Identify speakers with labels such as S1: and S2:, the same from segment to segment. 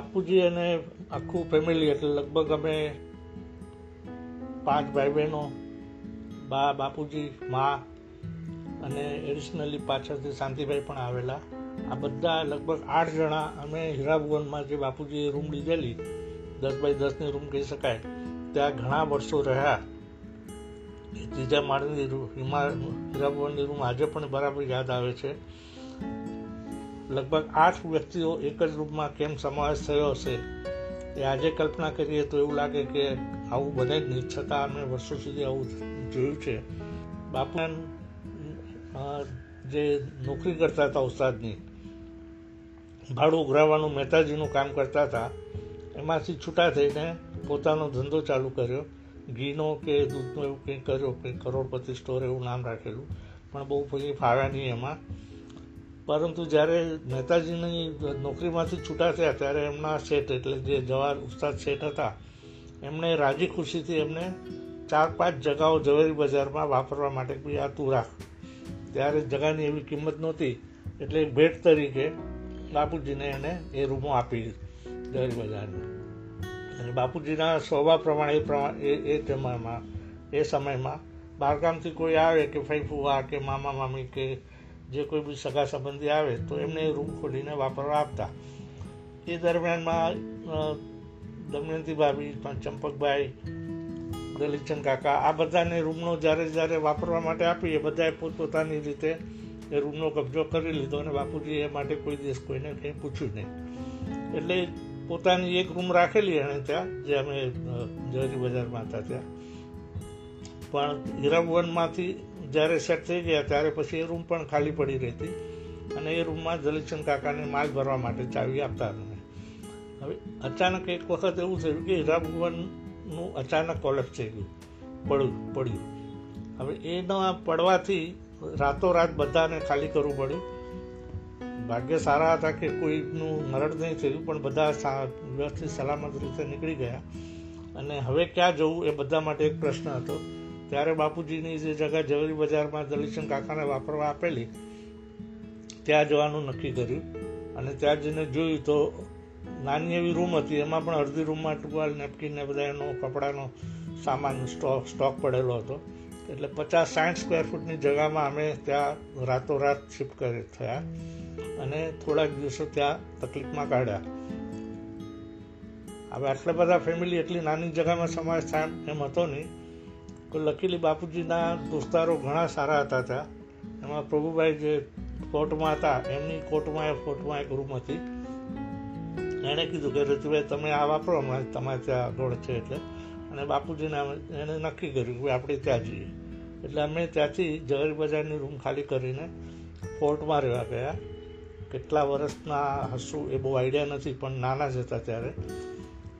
S1: બાપુજી અને આખું ફેમિલી એટલે લગભગ અમે પાંચ ભાઈ બહેનો બા, બાપુજી, મા અને એડિશનલી પાછળથી શાંતિભાઈ પણ આવેલા. આ બધા લગભગ આઠ જણા અમે હીરાભુવનમાં જે બાપુજીએ રૂમ લીધેલી, દસ બાય દસની રૂમ કહી શકાય, ત્યાં ઘણા વર્ષો રહ્યા. એ ત્રીજા માળની રૂમ હિમા હીરાભુવનની રૂમ આજે પણ બરાબર યાદ આવે છે. લગભગ આઠ વ્યક્તિઓ એક જ રૂમમાં કેમ સમાવેશ થયો હશે એ આજે કલ્પના કરીએ તો એવું લાગે કે આવું બને જ નહીં. છતાં અમે વર્ષો સુધી આવું જોયું છે. બાપુ જે નોકરી કરતા હતા ઉસ્તાદની, ભાડું ઉઘરાવવાનું મહેતાજીનું કામ કરતા હતા, એમાંથી છૂટા થઈને પોતાનો ધંધો ચાલુ કર્યો. ઘીનો કે દૂધનો એવું કંઈ કર્યો કંઈક કરોડપતિ સ્ટોર એવું નામ રાખેલું. પણ બહુ પછી ફાવ્યા નહીં એમાં. પરંતુ જ્યારે મહેતાજીની નોકરીમાંથી છૂટા થયા ત્યારે એમના શેઠ એટલે જે જવાહર ઉસ્તાદ શેઠ હતા, એમણે રાજી ખુશીથી એમને ચાર પાંચ જગાઓ ઝવેરી બજારમાં વાપરવા માટે બી આ તું રાખ. ત્યારે જગાની એવી કિંમત નહોતી, એટલે ભેટ તરીકે બાપુજીને એને એ રૂમો આપી ઝવેરી બજારની. અને બાપુજીના સ્વભાવ પ્રમાણે એ પ્રમાણે એ જમાનામાં એ સમયમાં બહારગામથી કોઈ આવે કે ફૈફુવા કે મામા, મામી કે જે કોઈ બી સગા સંબંધી આવે તો એમને એ રૂમ ખોલીને વાપરવા આપતા. એ દરમિયાનમાં દમયંતી ભાભી ચંપકભાઈ દલીચંદ કાકા, આ બધાને રૂમનો જ્યારે જ્યારે વાપરવા માટે આપી એ બધાએ પોતપોતાની રીતે એ રૂમનો કબજો કરી લીધો અને બાપુજી એ માટે કોઈ દિવસ કોઈને કંઈ પૂછ્યું નહીં. એટલે પોતાની એક રૂમ રાખેલી એણે ત્યાં, જે અમે જરી બજારમાં હતા ત્યાં. પણ હીરાભુવનમાંથી જ્યારે સેટ થઈ ગયા ત્યારે પછી એ રૂમ પણ ખાલી પડી રહી હતી અને એ રૂમમાં જલીચંદ કાકાને માલ ભરવા માટે ચાવી આપતા હતા. હવે અચાનક એક વખત એવું થયું કે હીરાભુવનનું અચાનક કોલેપ્સ થઈ ગયું, પડ્યું પડ્યું. હવે એના પડવાથી રાતોરાત બધાને ખાલી કરવું પડ્યું. ભાગ્ય સારા હતા કે કોઈનું મરણ નહીં થયું, પણ બધા વ્યવસ્થિત સલામત રીતે નીકળી ગયા. અને હવે ક્યાં જવું એ બધા માટે એક પ્રશ્ન હતો. ત્યારે બાપુજીની જે જગા જવેરી બજારમાં દલીચંદ કાકાને વાપરવા આપેલી, ત્યાં જવાનું નક્કી કર્યું. અને ત્યાં જઈને જોયું તો નાની એવી રૂમ હતી. એમાં પણ અડધી રૂમમાં ટુવાલ, નેપકિન ને બધા એનો કપડાનો સામાન સ્ટોક સ્ટોક પડેલો હતો. એટલે પચાસ સાઠ સ્ક્વેર ફૂટની જગામાં અમે ત્યાં રાતોરાત શિફ્ટ કરી થયા અને થોડાક દિવસો ત્યાં તકલીફમાં કાઢ્યા. હવે આટલા બધા ફેમિલી એટલી નાની જગામાં સમાવેશ થાય એમ હતો નહીં. તો લકીલી બાપુજીના દોસ્તારો ઘણા સારા હતા ત્યાં એમાં પ્રભુભાઈ જે કોર્ટમાં હતા, એમની કોર્ટમાં એ કોર્ટમાં એક રૂમ હતી. એણે કીધું કે રતિભાઈ તમે આ વાપરો હમણાં તમારે ત્યાં આગળ છે એટલે. અને બાપુજીને એણે નક્કી કર્યું કે આપણે ત્યાં જઈએ. એટલે અમે ત્યાંથી ઝવેરી બજારની રૂમ ખાલી કરીને ફોર્ટમાં રહેવા ગયા. કેટલા વર્ષના હશું એ બહુ આઈડિયા નથી, પણ નાના જ હતા ત્યારે.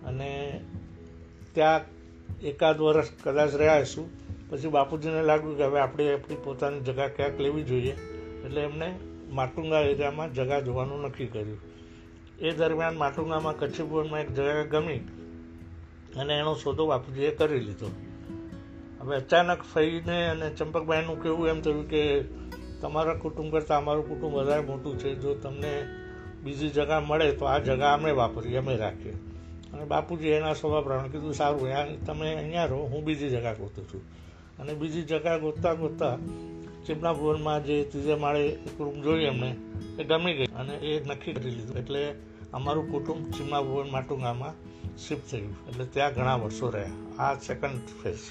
S1: અને ત્યાં એકાદ વર્ષ કદાચ રહ્યા હશું પછી બાપુજીને લાગ્યું કે હવે આપણે આપણી પોતાની જગા ક્યાંક લેવી જોઈએ. એટલે એમણે માટુંગા એરિયામાં જગા જોવાનું નક્કી કર્યું. એ દરમિયાન માટુંગામાં કચ્છીપુરમાં એક જગા ગમી અને એનો સોદો બાપુજીએ કરી લીધો. હવે અચાનક ફઈને અને ચંપકભાઈનું કેવું એમ થયું કે તમારા કુટુંબ કરતાં અમારું કુટુંબ વધારે મોટું છે. જો તમને બીજી જગા મળે તો આ જગા અમે વાપરીએ, અમે રાખીએ. અને બાપુજી એના સ્વભાવ પ્રમાણે કીધું, સારું તમે અહીંયા રહો, હું બીજી જગા ગોતું છું. અને બીજી જગા ગોતતા ગોતતા ચીમના ભુવનમાં જે ત્રીજે માળે એક રૂમ જોઈ અમને એ ગમી ગઈ અને એ નક્કી કરી લીધું. એટલે અમારું કુટુંબ ચીમના ભુવન માટુંગામાં શિફ્ટ થયું. એટલે ત્યાં ઘણા વર્ષો રહ્યા. આ સેકન્ડ ફેઝ